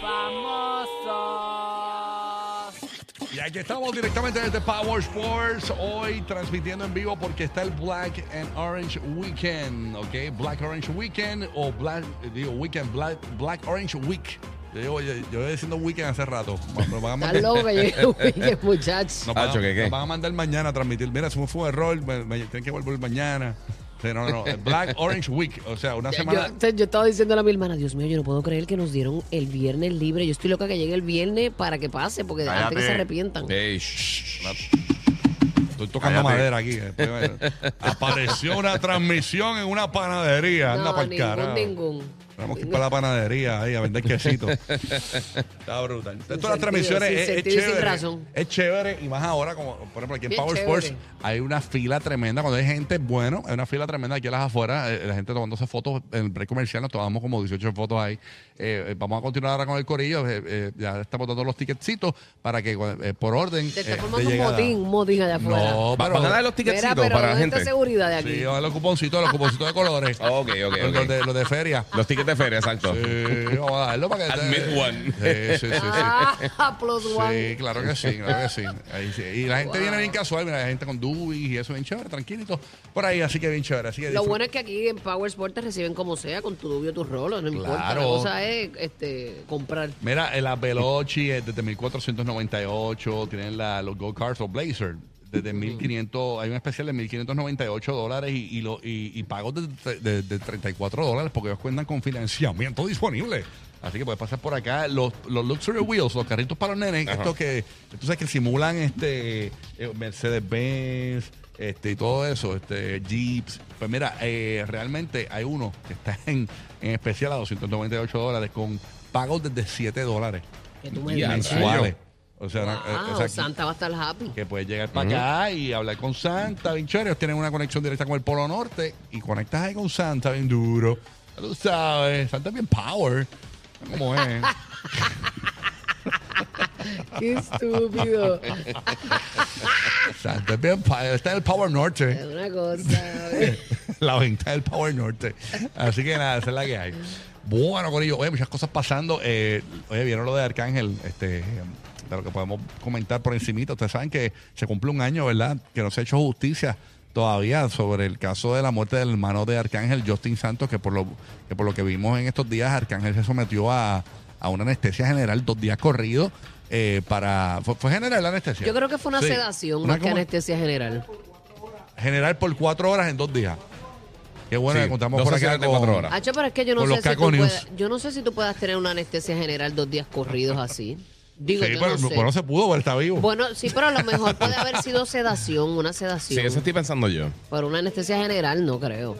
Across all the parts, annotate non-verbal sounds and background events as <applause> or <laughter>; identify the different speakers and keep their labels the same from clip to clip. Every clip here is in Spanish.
Speaker 1: famosos.
Speaker 2: Y aquí estamos directamente desde Power Sports, hoy transmitiendo en vivo porque está el Black and Orange Weekend, ¿ok? Black Orange Weekend o Black, digo, Weekend, Black, Black Orange Week. Yo, yo, yo voy diciendo weekend hace rato. <laughs> Nos van a mandar,
Speaker 3: loco, yo dije, muchachos.
Speaker 2: nos van a- mandar mañana a transmitir. Mira, eso fue un error, me, me- tienen que volver mañana. Sí, no, no, no, Black Orange Week, o sea, una semana...
Speaker 3: yo estaba diciéndole a mi hermana, Dios mío, yo no puedo creer que nos dieron el viernes libre. Yo estoy loca que llegue el viernes para que pase, porque antes que se
Speaker 1: Cállate.
Speaker 3: arrepientan.
Speaker 2: Estoy tocando
Speaker 1: Cállate.
Speaker 2: madera aquí. Después, <laughs> apareció una transmisión en una panadería. Anda
Speaker 3: no,
Speaker 2: para el
Speaker 3: ningún,
Speaker 2: carajo.
Speaker 3: ningún.
Speaker 2: Tenemos que ir para la panadería ahí a vender quesito. <laughs> Está brutal. Todas las
Speaker 3: sentido,
Speaker 2: transmisiones
Speaker 3: sin
Speaker 2: es, es
Speaker 3: sentido y sin
Speaker 2: chévere.
Speaker 3: razón.
Speaker 2: Es chévere y más ahora, como por ejemplo aquí en
Speaker 3: Bien
Speaker 2: Power
Speaker 3: chévere.
Speaker 2: Sports hay una fila tremenda. Cuando hay gente, bueno, hay una fila tremenda aquí a las afueras. eh, la gente tomándose fotos en el break comercial. Nos tomamos como 18 fotos ahí. Eh, eh, vamos a continuar ahora con el corillo. eh, eh, ya estamos dando los ticketcitos para que eh, por orden.
Speaker 3: Te
Speaker 2: eh,
Speaker 3: está
Speaker 2: de
Speaker 3: formando un
Speaker 2: llegada-
Speaker 3: motín, un motín allá afuera.
Speaker 2: No, pero.
Speaker 4: ¿Van a dar los
Speaker 3: Mira,
Speaker 4: ticketcitos
Speaker 3: pero
Speaker 4: para la
Speaker 3: ¿dónde está
Speaker 4: gente?
Speaker 3: seguridad de aquí?
Speaker 2: Sí, los cuponcitos, los cuponcitos de colores.
Speaker 4: Ok, ok, ok.
Speaker 2: Los, de, los de feria.
Speaker 4: Los de feria, exacto.
Speaker 2: Sí, vamos a darlo para que
Speaker 4: Admit one.
Speaker 2: Sí, sí, sí. sí.
Speaker 3: Ah, plus one.
Speaker 2: Sí, claro que sí, claro que sí. Ahí sí. Y la gente viene bien casual, mira, la gente con dubis y eso bien chévere, tranquilito. Por ahí, así que bien chévere. Así que
Speaker 3: Lo bueno es que aquí en Power Sport te reciben como sea, con tu dubio, tus rolos, no importa. La
Speaker 2: Claro.
Speaker 3: cosa es este, comprar.
Speaker 2: Mira, el Veloci es desde 1498, tienen la, los Gold Cars o Blazer. Desde 1500, hay un especial de 1598 dólares y, y, lo- y- y pagos de, de- de 34 dólares porque ellos cuentan con financiamiento disponible. Así que puedes pasar por acá. Los, los Luxury Wheels, los carritos para los nenes,
Speaker 4: Ajá.
Speaker 2: estos que, tú sabes que simulan este eh, Mercedes-Benz este, y todo eso, este, Jeeps. Pues mira, eh, realmente hay uno que está en, en especial a 298 dólares con pagos desde 7 dólares
Speaker 3: Que tú me
Speaker 2: mensuales. O sea, una-
Speaker 3: Wow,
Speaker 2: eh, o sea,
Speaker 3: Santa va a estar happy.
Speaker 2: que puedes llegar para acá y hablar con Santa, bien chévere. Ellos tienen una conexión directa con el Polo Norte y conectas ahí con Santa, bien duro. Tú sabes, Santa es bien power. ¿Cómo es? <laughs>
Speaker 3: Qué estúpido.
Speaker 2: Santa es bien power. Está en el Power
Speaker 3: es
Speaker 2: Norte.
Speaker 3: una cosa. <laughs>
Speaker 2: la venta del Power Norte. Así que nada, esa es la que hay. Bueno, Corillo, oye, muchas cosas pasando. Eh, oye, vieron lo de Arcángel, este, de lo que podemos comentar por encimita. Ustedes saben que se cumple un año, ¿verdad? Que no se ha hecho justicia todavía sobre el caso de la muerte del hermano de Arcángel, Justin Santos, que por lo que, por lo que vimos en estos días, Arcángel se sometió a, a una anestesia general dos días corridos. eh, para fue, fue general la anestesia
Speaker 3: Yo creo que fue una
Speaker 2: Sí.
Speaker 3: sedación
Speaker 2: Una
Speaker 3: más que anestesia general.
Speaker 2: general por cuatro horas en dos días qué bueno
Speaker 4: Sí,
Speaker 2: que contamos por acá con-
Speaker 4: cuatro horas.
Speaker 3: Hacho, pero es que yo no
Speaker 2: Con los
Speaker 3: sé si puedas, yo no sé si tú puedas tener una anestesia general dos días corridos así. Digo,
Speaker 2: sí,
Speaker 3: yo
Speaker 2: pero
Speaker 3: no sé.
Speaker 2: bueno, se pudo, porque está vivo.
Speaker 3: Bueno, sí, pero a lo mejor puede haber sido sedación, una
Speaker 4: Sí,
Speaker 3: sedación.
Speaker 4: eso estoy pensando yo.
Speaker 3: Pero una anestesia general no creo.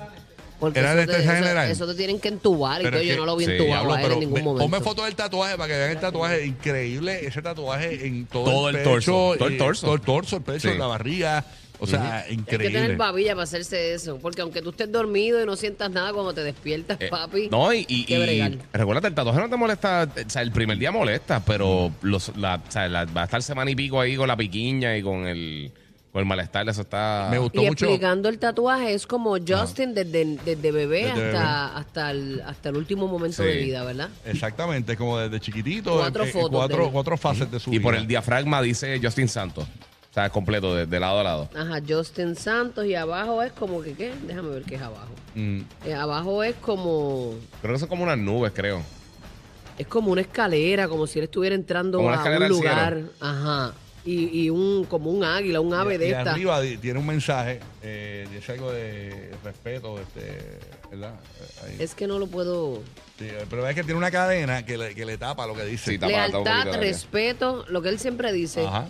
Speaker 3: Porque
Speaker 2: ¿Era
Speaker 3: eso te-
Speaker 2: anestesia
Speaker 3: eso-
Speaker 2: general?
Speaker 3: Eso te tienen que entubar y
Speaker 2: Pero
Speaker 3: todo.
Speaker 2: es
Speaker 3: Yo
Speaker 2: que-
Speaker 3: no lo vi
Speaker 4: sí,
Speaker 3: entubado
Speaker 2: Diablo,
Speaker 3: a él
Speaker 2: pero
Speaker 3: en ningún
Speaker 2: ve-
Speaker 3: momento.
Speaker 2: ponme foto del tatuaje para que vean el tatuaje increíble. Ese tatuaje en todo,
Speaker 4: Todo
Speaker 2: el,
Speaker 4: el
Speaker 2: pecho,
Speaker 4: torso, todo el
Speaker 2: y-
Speaker 4: torso.
Speaker 2: todo el torso, el pecho,
Speaker 4: Sí.
Speaker 2: la barriga. O sea,
Speaker 3: Hay que
Speaker 2: increíble.
Speaker 3: tener babilla para hacerse eso. Porque aunque tú estés dormido y no sientas nada cuando te despiertas,
Speaker 4: Eh,
Speaker 3: papi.
Speaker 4: No, y, y, recuérdate, el tatuaje no te molesta, o sea, el primer día molesta, pero los, la, o sea, la- va a estar semana y pico ahí con la piquiña y con el, con el malestar, eso está...
Speaker 2: Me gustó
Speaker 3: Y
Speaker 2: mucho.
Speaker 3: explicando el tatuaje es como Justin desde, desde bebé
Speaker 2: Desde
Speaker 3: hasta, hasta, el, hasta el último momento
Speaker 4: Sí.
Speaker 3: de vida, ¿verdad?
Speaker 2: Exactamente, como desde chiquitito.
Speaker 3: Cuatro
Speaker 2: eh, eh,
Speaker 3: fotos
Speaker 2: cuatro, fases de su
Speaker 4: Y por
Speaker 2: vida.
Speaker 4: el diafragma dice Justin Santos. O sea, completo, de, de lado a lado.
Speaker 3: Ajá, Justin Santos y abajo es como que, ¿qué? Déjame ver qué es abajo.
Speaker 2: Mm.
Speaker 3: Eh, abajo es como,
Speaker 4: Creo que son como unas nubes, creo.
Speaker 3: es como una escalera, como si él estuviera entrando
Speaker 4: Como
Speaker 3: a un lugar. Ajá. Y, y un, como un águila, un ave
Speaker 2: y,
Speaker 3: de
Speaker 2: y
Speaker 3: esta.
Speaker 2: arriba tiene un mensaje, eh, dice algo de respeto, este, ¿verdad? Eh, ahí.
Speaker 3: Es que no lo puedo.
Speaker 2: Sí, pero es que tiene una cadena que le, que le tapa lo que dice.
Speaker 4: Sí, tapa- tapa
Speaker 3: Lealtad,
Speaker 4: área.
Speaker 3: respeto, lo que él siempre dice.
Speaker 2: Ajá.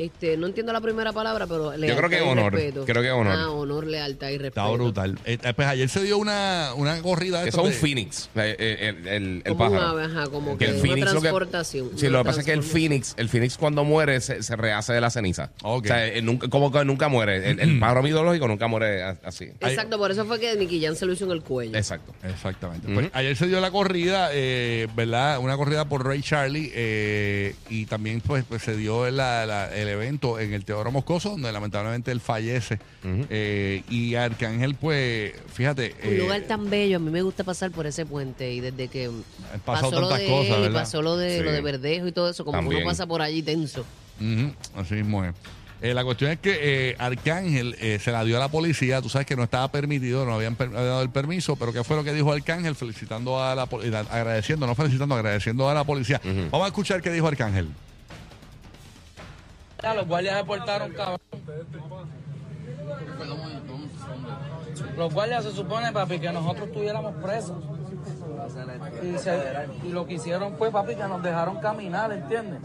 Speaker 3: Este, no entiendo la primera palabra, pero lealtad
Speaker 4: creo que
Speaker 3: y
Speaker 4: honor,
Speaker 3: respeto.
Speaker 4: creo que honor.
Speaker 3: Ah, honor, lealtad y respeto.
Speaker 2: Está brutal. Eh, eh, pues ayer se dio una, una corrida. de
Speaker 4: Eso es un
Speaker 2: de-
Speaker 4: Phoenix, eh, eh, el, el, el
Speaker 3: Como un
Speaker 4: pájaro.
Speaker 3: ave, ajá, como
Speaker 4: Que
Speaker 3: que,
Speaker 4: el
Speaker 3: una
Speaker 4: Phoenix lo que-
Speaker 3: transportación.
Speaker 4: Sí,
Speaker 3: una
Speaker 4: lo que pasa es que el
Speaker 3: transformación.
Speaker 4: Phoenix, el Phoenix cuando muere se, se rehace de la ceniza.
Speaker 2: Ok.
Speaker 4: O sea, él nunca, como que nunca muere. El, el pájaro mitológico nunca muere a- así.
Speaker 3: Exacto, por eso fue que Nicky Jam se lo hizo en el cuello.
Speaker 4: Exacto.
Speaker 2: Exactamente. Pues ayer se dio la corrida, eh, ¿verdad? Una corrida por Ray Charlie eh, y también pues, pues, se dio la- la- el evento en el Teodoro Moscoso, donde lamentablemente él fallece. Eh, y Arcángel, pues, fíjate.
Speaker 3: Un
Speaker 2: eh,
Speaker 3: lugar tan bello, a mí me gusta pasar por ese puente y desde que
Speaker 2: pasado
Speaker 3: pasó lo
Speaker 2: tantas
Speaker 3: de
Speaker 2: cosas,
Speaker 3: él pasó lo de,
Speaker 4: Sí.
Speaker 3: lo de Verdejo y todo eso, como
Speaker 4: También.
Speaker 3: uno pasa por allí tenso.
Speaker 2: Así mismo es. Eh, la cuestión es que eh, Arcángel eh, se la dio a la policía. Tú sabes que no estaba permitido, no habían per- dado el permiso, pero ¿qué fue lo que dijo Arcángel? Felicitando a la pol- eh, agradeciendo, no felicitando, agradeciendo a la policía. Vamos a escuchar qué dijo Arcángel.
Speaker 1: Ya, los guardias se portaron cabrón. Los guardias se supone, papi, que nosotros estuviéramos presos. Y, lo que hicieron fue, papi, que nos dejaron caminar, ¿entiendes?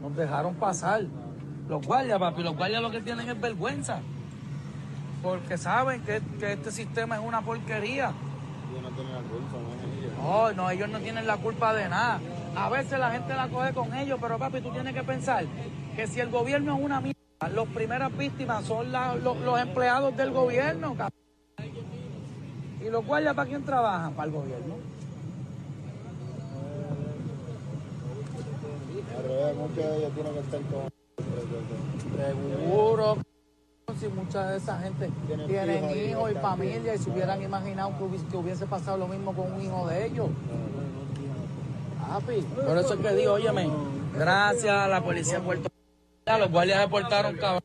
Speaker 1: Nos dejaron pasar. Los guardias, papi, los guardias lo que tienen es vergüenza. Porque saben que, que este sistema es una porquería. No, no, ellos no tienen la culpa de nada. A veces la gente la coge con ellos, pero papi, tú tienes que pensar que si el gobierno es una mierda, las primeras víctimas son la- los, los empleados del gobierno, cabrón. ¿Y los guardias para quién trabajan? Para el gobierno. Seguro, si mucha de esa gente tienen hijos y familia y se hubieran imaginado que hubiese, que hubiese pasado lo mismo con un hijo de ellos. Papi, por eso es que digo, óyeme, gracias a la policía de Puerto Los guardias se portaron cabrón.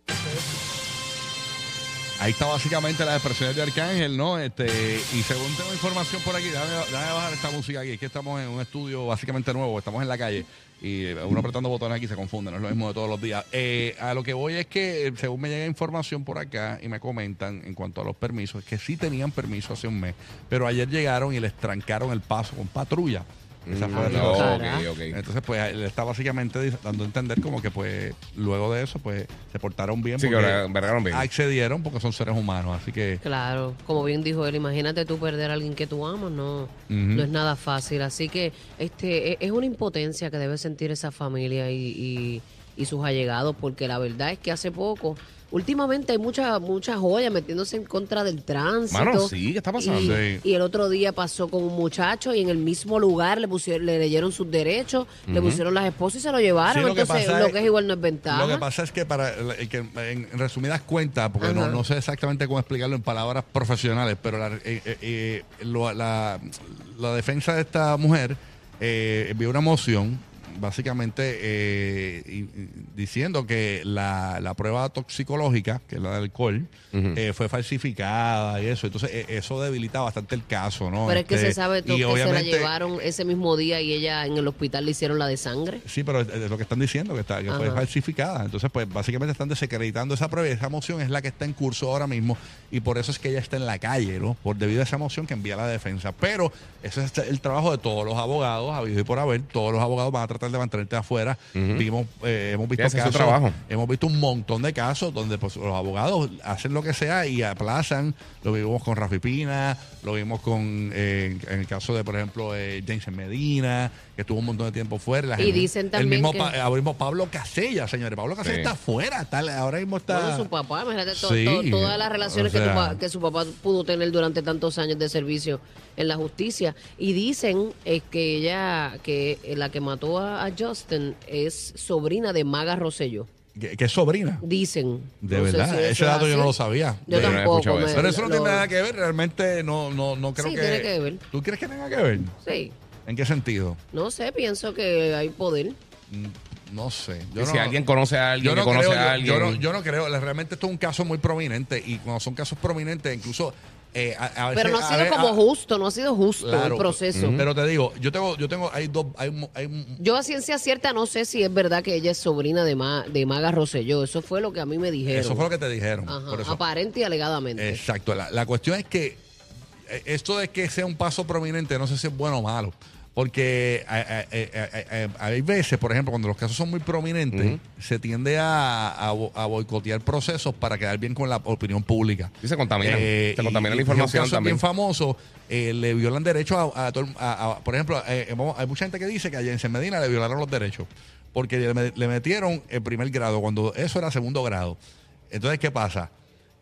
Speaker 2: Ahí está básicamente las expresiones de Arcángel, ¿no? Este, y según tengo información por aquí, déjame, déjame bajar esta música aquí, es que estamos en un estudio básicamente nuevo, estamos en la calle y uno apretando botones aquí se confunde, no es lo mismo de todos los días. Eh, a lo que voy es que, eh, según me llega información por acá y me comentan en cuanto a los permisos, es que sí tenían permiso hace un mes, pero ayer llegaron y les trancaron el paso con patrulla. Esa fue la
Speaker 4: Mm.
Speaker 2: Entonces, pues, le está básicamente dando a entender como que, pues, luego de eso, pues, se portaron bien.
Speaker 4: Sí, que
Speaker 2: porque
Speaker 4: vergaron bien.
Speaker 2: Accedieron porque son seres humanos, así que...
Speaker 3: Claro, como bien dijo él, imagínate tú perder a alguien que tú amas, no, no es nada fácil. Así que este e- es una impotencia que debe sentir esa familia y, y- y sus allegados, porque la verdad es que hace poco, últimamente hay mucha mucha joya metiéndose en contra del tránsito.
Speaker 4: Mano, sí, ¿qué está pasando?
Speaker 3: Y,
Speaker 2: Sí.
Speaker 3: y el otro día pasó con un muchacho y en el mismo lugar le pusieron, le leyeron sus derechos, le pusieron las esposas y se lo llevaron.
Speaker 2: Sí, lo que
Speaker 3: Entonces,
Speaker 2: pasa
Speaker 3: lo
Speaker 2: es-
Speaker 3: que es igual no es ventaja.
Speaker 2: Lo que pasa es que, para que en resumidas cuentas, porque no, no sé exactamente cómo explicarlo en palabras profesionales, pero la, eh, eh, eh, lo- la, la defensa de esta mujer eh, envió una moción básicamente eh, y- y diciendo que la, la prueba toxicológica, que es la del alcohol, eh, fue falsificada y eso. Entonces, eh, eso debilita bastante el caso, ¿no?
Speaker 3: Pero es que
Speaker 2: Este,
Speaker 3: se sabe todo
Speaker 2: y
Speaker 3: que se la
Speaker 2: obviamente-
Speaker 3: llevaron ese mismo día y ella en el hospital le hicieron la de sangre.
Speaker 2: Sí, pero es lo que están diciendo, que, está, que fue falsificada. Entonces, pues básicamente están desacreditando esa prueba y esa moción es la que está en curso ahora mismo y por eso es que ella está en la calle, ¿no? Por debido a esa moción que envía la defensa. Pero ese es el trabajo de todos los abogados, habido y por haber. Todos los abogados van a tratar de mantenerte afuera. Vimos, eh, hemos visto casos,
Speaker 4: trabajo.
Speaker 2: hemos visto un montón de casos donde pues, los abogados hacen lo que sea y aplazan. Lo vimos con Rafi Pina, lo vimos con, eh, en el caso de, por ejemplo, eh, James Medina, que estuvo un montón de tiempo fuera. La
Speaker 3: Y dicen también
Speaker 2: el mismo,
Speaker 3: que-
Speaker 2: Pa- ahora mismo Pablo Casella, señores. Pablo Casella
Speaker 4: Sí.
Speaker 2: está afuera. Está, ahora mismo está.
Speaker 3: Bueno, su papá, imagínate to-
Speaker 2: Sí,
Speaker 3: to- todas las relaciones
Speaker 2: o
Speaker 3: que, tu
Speaker 2: sea-
Speaker 3: pa- que su papá pudo tener durante tantos años de servicio en la justicia. Y dicen es que ella, que la que mató a, a Justin es sobrina de Maga Rosselló.
Speaker 2: que, que es sobrina.
Speaker 3: Dicen.
Speaker 2: De
Speaker 3: No
Speaker 2: verdad.
Speaker 3: si
Speaker 2: Ese
Speaker 3: es
Speaker 2: dato yo no lo sabía.
Speaker 3: Yo tampoco. me-.
Speaker 2: Pero eso no
Speaker 3: lo-
Speaker 2: tiene nada que ver. Realmente no, no, no creo
Speaker 3: Sí,
Speaker 2: que.
Speaker 3: tiene que ver.
Speaker 2: ¿Tú crees que tenga que ver?
Speaker 3: Sí.
Speaker 2: ¿En qué sentido?
Speaker 3: No sé, pienso que hay poder.
Speaker 2: Mm, No sé. Yo
Speaker 4: Y
Speaker 2: no-
Speaker 4: si alguien conoce a alguien
Speaker 2: yo no
Speaker 4: que conoce
Speaker 2: creo,
Speaker 4: a alguien.
Speaker 2: Yo, no, yo no creo. Realmente esto es un caso muy prominente. Y cuando son casos prominentes, incluso. eh, a, a veces-
Speaker 3: Pero no ha
Speaker 2: a
Speaker 3: sido
Speaker 2: ve-
Speaker 3: como
Speaker 2: a-
Speaker 3: justo, no ha sido justo
Speaker 2: Claro.
Speaker 3: el proceso.
Speaker 2: Pero te digo, yo tengo, yo tengo, hay dos, hay, un- hay un-
Speaker 3: Yo a ciencia cierta no sé si es verdad que ella es sobrina de, Ma- de Maga Rosselló. Eso fue lo que a mí me dijeron.
Speaker 2: eso fue lo que te dijeron.
Speaker 3: Ajá,
Speaker 2: por eso.
Speaker 3: aparente y alegadamente.
Speaker 2: Exacto. La, la cuestión es que eh, esto de que sea un paso prominente, no sé si es bueno o malo. Porque eh, eh, eh, eh, eh, hay veces, por ejemplo, cuando los casos son muy prominentes, se tiende a, a bo- a boicotear procesos para quedar bien con la opinión pública.
Speaker 4: Sí, se contaminan. Se contamina la
Speaker 2: y- y
Speaker 4: información
Speaker 2: un caso
Speaker 4: también.
Speaker 2: bien famoso, eh, le violan derechos a, a por ejemplo, eh, hay mucha gente que dice que a Jensen Medina le violaron los derechos porque le, me- le metieron el primer grado cuando eso era segundo grado. Entonces, ¿qué pasa?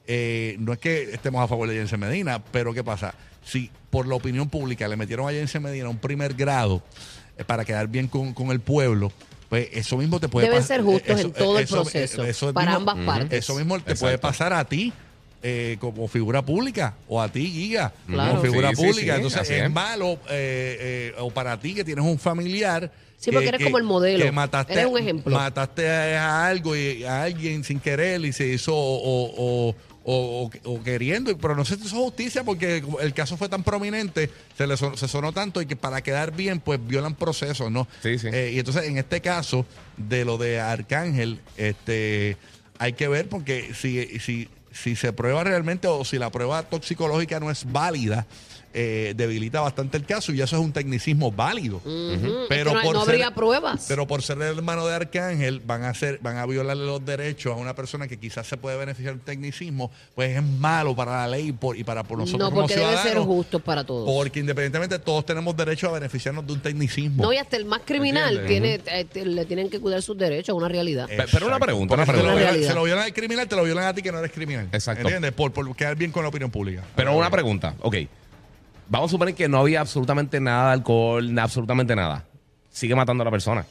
Speaker 2: Eh, no es que estemos a favor de Jensen Medina, pero ¿qué pasa? Si por la opinión pública le metieron a Jensen Medina un primer grado eh, para quedar bien con, con el pueblo, pues eso mismo te puede
Speaker 3: Deben
Speaker 2: pas-
Speaker 3: ser justos
Speaker 2: eso-
Speaker 3: en todo el
Speaker 2: eso-
Speaker 3: proceso,
Speaker 2: eso
Speaker 3: para
Speaker 2: mismo-
Speaker 3: ambas partes.
Speaker 2: Eso mismo te
Speaker 4: Exacto.
Speaker 2: puede pasar a ti. Eh, como figura pública o a ti, Giga,
Speaker 3: Claro.
Speaker 2: como figura
Speaker 4: Sí,
Speaker 2: pública.
Speaker 4: sí,
Speaker 2: Entonces es,
Speaker 4: es.
Speaker 2: malo eh, eh, o para ti que tienes un familiar.
Speaker 3: Sí, porque eres como el modelo.
Speaker 2: Que mataste,
Speaker 3: Eres un ejemplo.
Speaker 2: Mataste a, a algo y a alguien sin querer y se hizo o, o- o- o- o queriendo, pero no se hizo justicia porque el caso fue tan prominente, se le sonó, se sonó tanto y que para quedar bien, pues violan procesos, ¿no?
Speaker 4: Sí, sí.
Speaker 2: Eh, y entonces, en este caso, de lo de Arcángel, este hay que ver porque si, si, si se prueba realmente o si la prueba toxicológica no es válida, eh, debilita bastante el caso y eso es un tecnicismo válido. Pero
Speaker 3: Es que no,
Speaker 2: por
Speaker 3: no
Speaker 2: ser-
Speaker 3: habría pruebas.
Speaker 2: Pero por ser el hermano de Arcángel, van a hacer, van a violarle los derechos a una persona que quizás se puede beneficiar del tecnicismo, pues es malo para la ley y por- y para por nosotros
Speaker 3: no,
Speaker 2: como
Speaker 3: porque debe ser justo para todos.
Speaker 2: Porque independientemente todos tenemos derecho a beneficiarnos de un tecnicismo.
Speaker 3: No, y hasta el más criminal
Speaker 2: ¿Entiendes?
Speaker 3: tiene, eh, le tienen que cuidar sus derechos, es una realidad.
Speaker 4: Pe- Pero una pregunta, una
Speaker 2: si te lo
Speaker 3: pregunta.
Speaker 2: violan-. Se lo violan al criminal, te lo violan a ti que no eres criminal.
Speaker 4: Exacto.
Speaker 2: ¿Entiendes? Por, por quedar bien con la opinión pública.
Speaker 4: Pero una pregunta, ok. Vamos a suponer que no había absolutamente nada de alcohol, absolutamente nada. Sigue matando a la persona.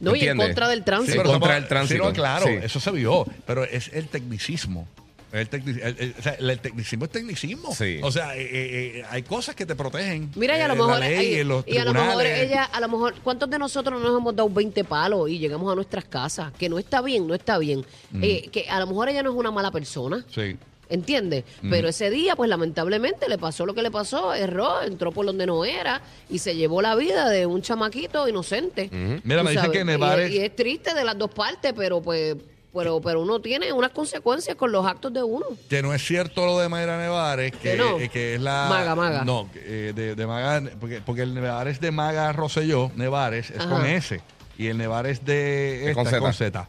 Speaker 3: no, y en
Speaker 4: ¿entiendes?
Speaker 3: contra del
Speaker 2: Sí,
Speaker 3: tránsito.
Speaker 2: pero
Speaker 4: contra el tránsito.
Speaker 2: sí, no, claro,
Speaker 4: Sí.
Speaker 2: eso se vio. Pero es el tecnicismo. El, tecnic- el- el- o sea, el tecnicismo es tecnicismo.
Speaker 4: Sí.
Speaker 2: O sea, eh, eh, eh, hay cosas que te protegen.
Speaker 3: Mira, y a
Speaker 2: eh,
Speaker 3: lo
Speaker 2: la
Speaker 3: mejor,
Speaker 2: ley,
Speaker 3: y,
Speaker 2: en los
Speaker 3: y a lo mejor
Speaker 2: tribunales.
Speaker 3: ella, a lo mejor, ¿cuántos de nosotros no nos hemos dado 20 palos y llegamos a nuestras casas? Que no está bien, no está bien. Eh, que a lo mejor ella no es una mala persona.
Speaker 2: Sí.
Speaker 3: ¿Entiendes? Pero ese día, pues lamentablemente le pasó lo que le pasó, erró, entró por donde no era y se llevó la vida de un chamaquito inocente.
Speaker 2: Mira, me dicen
Speaker 3: sabes,
Speaker 2: que Nevares-
Speaker 3: Y, es triste de las dos partes, pero pues pero pero uno tiene unas consecuencias con los actos de uno.
Speaker 2: Que no es cierto lo de Mayra Nevares, que,
Speaker 3: no.
Speaker 2: eh, que es la.
Speaker 3: Maga, Maga.
Speaker 2: No, eh, de, de Maga, porque, porque el Nevares de Maga Rosselló, Nevares, es
Speaker 3: Ajá.
Speaker 2: con S. Y el Nevares de esta es con
Speaker 4: Z.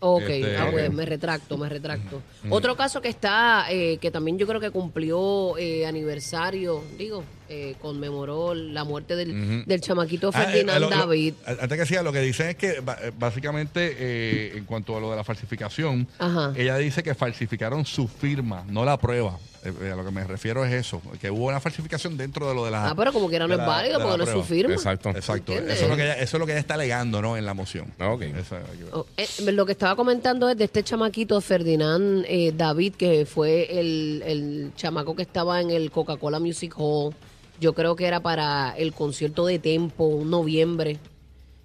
Speaker 3: Ok,
Speaker 2: Este,
Speaker 3: ah, pues, me retracto, me retracto. Otro caso que está, eh, que también yo creo que cumplió eh, aniversario, digo, eh, conmemoró la muerte del, del chamaquito
Speaker 2: Ah, eh,
Speaker 3: Ferdinand
Speaker 2: lo-
Speaker 3: David.
Speaker 2: antes que siga, lo que dicen es que eh, básicamente eh, en cuanto a lo de la falsificación,
Speaker 3: Ajá.
Speaker 2: ella dice que falsificaron su firma, no la prueba. Eh, a lo que me refiero es eso, que hubo una falsificación dentro de lo de la.
Speaker 3: Ah, pero como quiera no es
Speaker 2: la-
Speaker 3: válido porque no es su firma.
Speaker 4: Exacto.
Speaker 2: Exacto.
Speaker 3: ¿Entiendes?
Speaker 2: Eso es, lo que ella, eso es lo que ella está alegando, ¿no? En la moción.
Speaker 4: Ah, ok.
Speaker 2: Eso.
Speaker 3: Oh, eh, lo que estaba comentando es de este chamaquito Ferdinand eh, David, que fue el, el chamaco que estaba en el Coca-Cola Music Hall. Yo creo que era para el concierto de Tempo, un noviembre,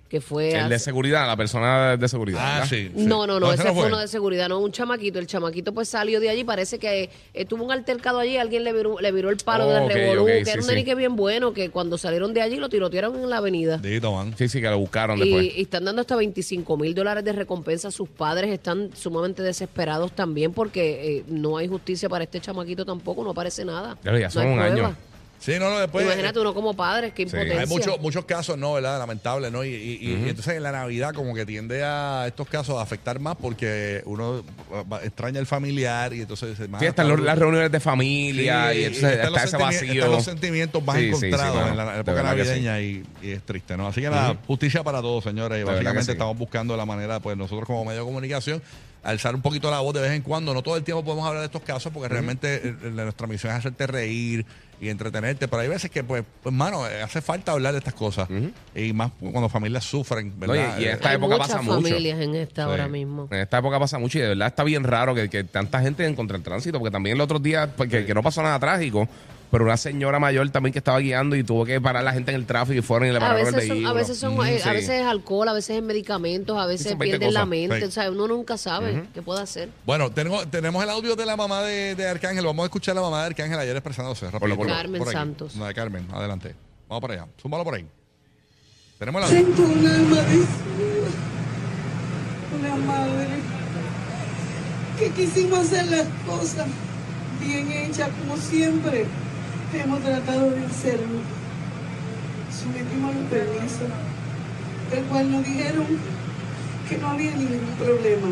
Speaker 3: que fue...
Speaker 4: El de seguridad, la persona de seguridad.
Speaker 2: Ah, sí. sí.
Speaker 3: No, no, no, ese fue
Speaker 2: fue
Speaker 3: uno de seguridad, no, un chamaquito. El chamaquito pues salió de allí, parece que eh, tuvo un altercado allí, alguien le viró, le viró el palo
Speaker 4: Oh,
Speaker 3: del
Speaker 4: ok,
Speaker 3: revolú, que
Speaker 4: sí,
Speaker 3: era un
Speaker 4: sí.
Speaker 3: nenique bien bueno, que cuando salieron de allí lo tirotearon en la avenida.
Speaker 2: Dito, man.
Speaker 4: Sí, sí, que lo buscaron después.
Speaker 3: Y, y están dando hasta 25 mil dólares de recompensa. Sus padres están sumamente desesperados también porque eh, no hay justicia para este chamaquito tampoco, no aparece nada.
Speaker 4: Claro, ya
Speaker 3: No
Speaker 4: son
Speaker 3: hay
Speaker 4: un
Speaker 3: prueba.
Speaker 4: año.
Speaker 2: Sí, no, no, después.
Speaker 3: Imagínate uno como padre, qué
Speaker 4: Sí.
Speaker 3: impotencia.
Speaker 2: Hay muchos muchos casos, ¿no? ¿Verdad? Lamentables, ¿no? Y, y- y- y entonces en la Navidad como que tiende a estos casos a afectar más porque uno extraña el familiar y entonces... se
Speaker 4: Sí, están los- las reuniones de familia y entonces está ese vacío.
Speaker 2: están los sentimientos más
Speaker 4: Sí, sí, sí,
Speaker 2: encontrados en la época navideña y, y es triste, ¿no? Así que nada, justicia para todos, señores. Y básicamente
Speaker 4: sí.
Speaker 2: estamos buscando la manera, pues nosotros como medio de comunicación, alzar un poquito la voz de vez en cuando. No todo el tiempo podemos hablar de estos casos porque realmente eh, eh, nuestra misión es hacerte reír y entretenerte. Pero hay veces que, pues, pues mano, eh, hace falta hablar de estas cosas. Y más cuando familias sufren,
Speaker 4: No,
Speaker 2: ¿verdad?
Speaker 4: y- y
Speaker 2: Eh,
Speaker 4: esta
Speaker 3: Hay
Speaker 4: época
Speaker 3: muchas
Speaker 4: pasa mucho.
Speaker 3: familias en esta
Speaker 2: Sí.
Speaker 3: ahora mismo.
Speaker 4: En esta época pasa mucho y de verdad está bien raro que, que tanta gente en contra del tránsito, porque también el otro día, pues, que, que no pasó nada trágico, pero una señora mayor también que estaba guiando y tuvo que parar a la gente en el tráfico y fueron y le
Speaker 3: A
Speaker 4: pararon el
Speaker 3: veces, son,
Speaker 4: vehículo.
Speaker 3: a veces son,
Speaker 4: Mm,
Speaker 3: eh,
Speaker 4: sí.
Speaker 3: a veces es alcohol, a veces es medicamentos, a veces
Speaker 4: son 20
Speaker 3: pierden la mente,
Speaker 2: Sí.
Speaker 3: o sea, uno nunca sabe qué puede hacer.
Speaker 2: Bueno, tenemos, tenemos el audio de la mamá de, de Arcángel. Vamos a escuchar a la mamá de Arcángel ayer expresándose. rapidito,
Speaker 4: ponlo.
Speaker 3: Carmen
Speaker 2: por.
Speaker 3: Santos.
Speaker 2: No, de Carmen, adelante. Vamos para allá. Zúmbalo por ahí. Tenemos el audio.
Speaker 5: Siento un alma de una madre que quisimos hacer las cosas bien hechas como siempre hemos tratado de hacerlo. Sometimos los permisos, el cual nos dijeron que no había ningún problema.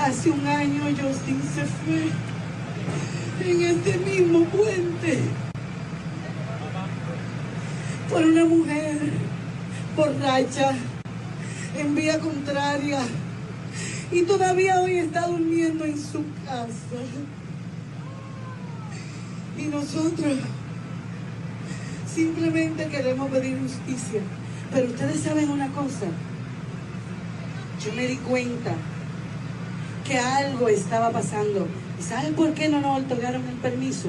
Speaker 5: Hace un año Justin se fue en este mismo puente por una mujer borracha, en vía contraria, y todavía hoy está durmiendo en su casa. Y nosotros simplemente queremos pedir justicia Pero ustedes saben una cosa. Yo me di cuenta que algo estaba pasando. ¿Y saben por qué no nos otorgaron el permiso?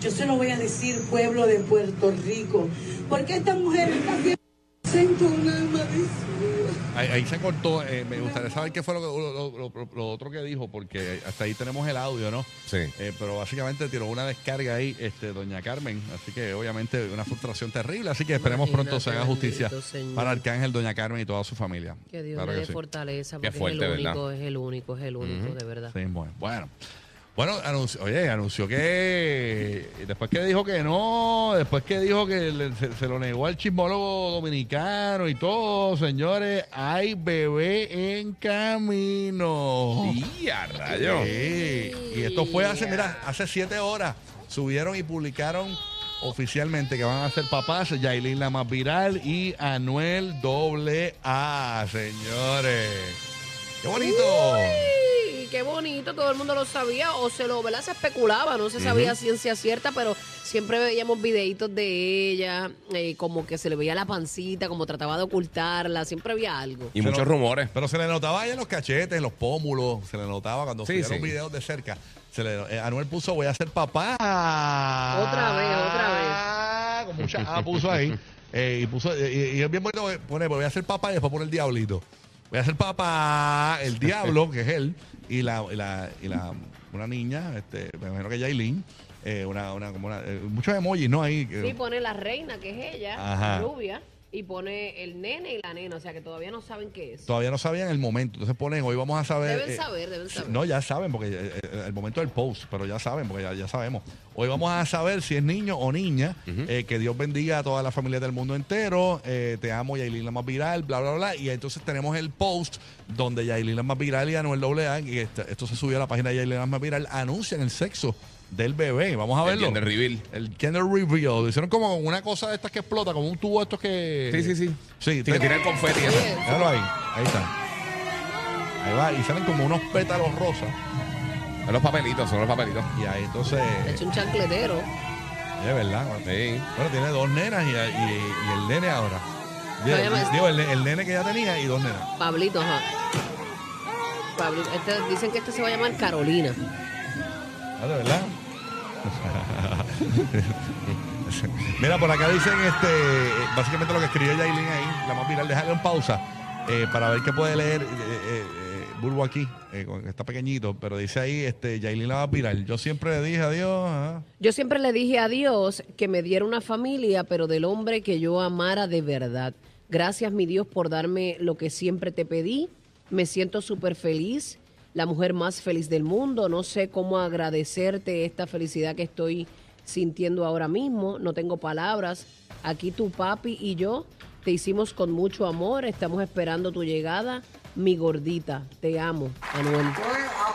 Speaker 5: Yo se lo voy a decir, pueblo de Puerto Rico. Porque esta mujer está haciendo un alma de su vida.
Speaker 2: Ahí, ahí se cortó. eh, me gustaría saber qué fue lo, que- lo- lo- lo- lo otro que dijo, porque hasta ahí tenemos el audio, ¿no?
Speaker 4: Sí.
Speaker 2: Eh, pero básicamente tiró una descarga ahí, este, doña Carmen. Así que obviamente una frustración terrible. Así que esperemos
Speaker 3: Imagínate,
Speaker 2: pronto se haga justicia
Speaker 3: bendito
Speaker 2: para Arcángel, doña Carmen y toda su familia.
Speaker 3: Que Dios
Speaker 2: Claro
Speaker 3: le dé
Speaker 2: sí.
Speaker 3: fortaleza, porque
Speaker 4: fuerte,
Speaker 3: es el único, es el único, es el único, de verdad.
Speaker 2: Sí, bueno. Bueno, bueno anunció, oye, anunció que después que dijo que no, después que dijo que le- se, se lo negó al chismólogo dominicano y todo, señores, hay bebé en camino.
Speaker 4: Y a rayo.
Speaker 2: Sí. Y esto fue hace, mira, hace siete horas. Subieron y publicaron oficialmente que van a ser papás Yailin la más viral y Anuel doble A, señores. ¡Qué bonito!
Speaker 3: Uy, qué bonito, todo el mundo lo sabía o se lo, ¿verdad? Se especulaba, no se sabía ciencia cierta, pero siempre veíamos videitos de ella, eh, como que se le veía la pancita, como trataba de ocultarla, siempre había algo.
Speaker 4: Y
Speaker 2: Se
Speaker 4: muchos rumores.
Speaker 2: Pero se le notaba ahí en los cachetes, en los pómulos, se le notaba cuando
Speaker 4: Sí,
Speaker 2: subieron
Speaker 4: sí.
Speaker 2: videos de cerca. Se le, eh, Anuel puso, voy a ser papá.
Speaker 3: Otra vez, otra
Speaker 2: vez. Con mucha A puso ahí. <laughs> Eh, y, puso, eh, y, y es bien bonito poner, voy a ser papá y después poner el diablito. Voy a ser papá, el <laughs> diablo, que es él, y la, y la, y la una niña, este, me imagino que Yailin, eh, una, una, como una, eh, muchos emojis, ¿no? Ahí, eh,
Speaker 3: Sí, pone la reina, que es ella,
Speaker 2: Ajá.
Speaker 3: rubia, y pone el nene y la nena, o sea que todavía no saben qué es.
Speaker 2: Todavía no sabían el momento. Entonces ponen, hoy vamos a saber.
Speaker 3: Deben
Speaker 2: eh,
Speaker 3: saber, deben saber.
Speaker 2: No, ya saben, porque eh, eh, el momento del post, pero ya saben, porque ya, ya sabemos. Hoy vamos a saber si es niño o niña. eh, que Dios bendiga a toda la familia del mundo entero. eh, te amo, Yailin la más viral, bla, bla, bla. Y entonces tenemos el post donde Yailin la más viral y Anuel AA, y esto, esto se subió a la página de Yailin la más viral, anuncian el sexo del bebé. Vamos a
Speaker 4: El
Speaker 2: verlo.
Speaker 4: gender reveal.
Speaker 2: El gender reveal. Hicieron como una cosa de estas que explota, como un tubo de estos que.
Speaker 4: Sí, sí, sí.
Speaker 2: Sí,
Speaker 4: Sí, que tiene el confeti.
Speaker 2: Míralo ahí, ahí está. Ahí va, y salen como unos pétalos rosas.
Speaker 4: Son los papelitos, son los papelitos.
Speaker 2: Y ahí entonces,
Speaker 3: ha hecho un chancletero.
Speaker 2: es verdad.
Speaker 4: Sí.
Speaker 2: Bueno, tiene dos nenas y, y- y el nene ahora. Digo, el nene que ya tenía y dos nenas.
Speaker 3: Pablito, ajá. Pablito, este- dicen que este se va a llamar Carolina.
Speaker 2: De verdad. Mira, por acá dicen este, básicamente lo que escribió Yailin ahí, la más viral, déjale en pausa eh, para ver qué puede leer eh, eh, eh, Bulbo aquí, eh, está pequeñito, pero dice ahí, este, Yailin la más viral. Yo siempre le dije adiós. ajá.
Speaker 3: Yo siempre le dije a Dios que me diera una familia, pero del hombre que yo amara de verdad. Gracias, mi Dios, por darme lo que siempre te pedí. Me siento súper feliz, la mujer más feliz del mundo. No sé cómo agradecerte esta felicidad que estoy sintiendo ahora mismo. No tengo palabras. Aquí tu papi y yo te hicimos con mucho amor. Estamos esperando tu llegada. Mi gordita, te amo, Anuel.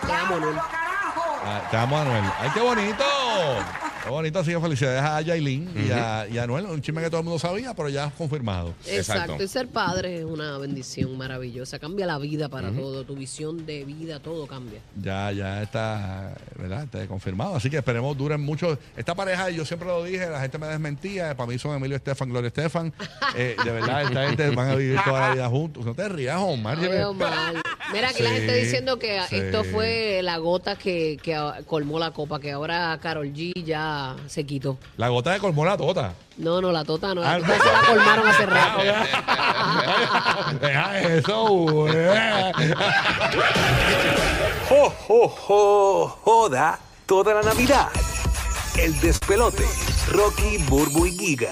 Speaker 3: Te amo, Anuel.
Speaker 2: Ah, te amo, Anuel. ¡Ay, qué bonito! Qué bonito, así que felicidades a Yailin y, a, y a Anuel. Un chisme que todo el mundo sabía, pero ya confirmado.
Speaker 3: Exacto.
Speaker 4: Exacto.
Speaker 3: Y ser padre es una bendición maravillosa. Cambia la vida para todo. Tu visión de vida, todo cambia.
Speaker 2: Ya, ya está, ¿verdad? Está confirmado. Así que esperemos duren mucho. Esta pareja, yo siempre lo dije, la gente me desmentía. Para mí son Emilio Estefan, Gloria Estefan. Eh, de verdad, esta gente van a vivir toda la vida juntos. No te rías, Omar.
Speaker 3: Oye, Omar. Mira, aquí la gente diciendo que
Speaker 2: sí.
Speaker 3: esto fue la gota que, que colmó la copa, que ahora Carol G ya se quitó.
Speaker 2: La gota de colmó la tota.
Speaker 3: No, no, la tota no. La
Speaker 2: Ah,
Speaker 3: tota se la colmaron hace rato. <laughs>
Speaker 2: Deja eso.
Speaker 6: ¡Jo, jo, jo! Joda toda la Navidad. El despelote. Rocky, Burbu y Giga.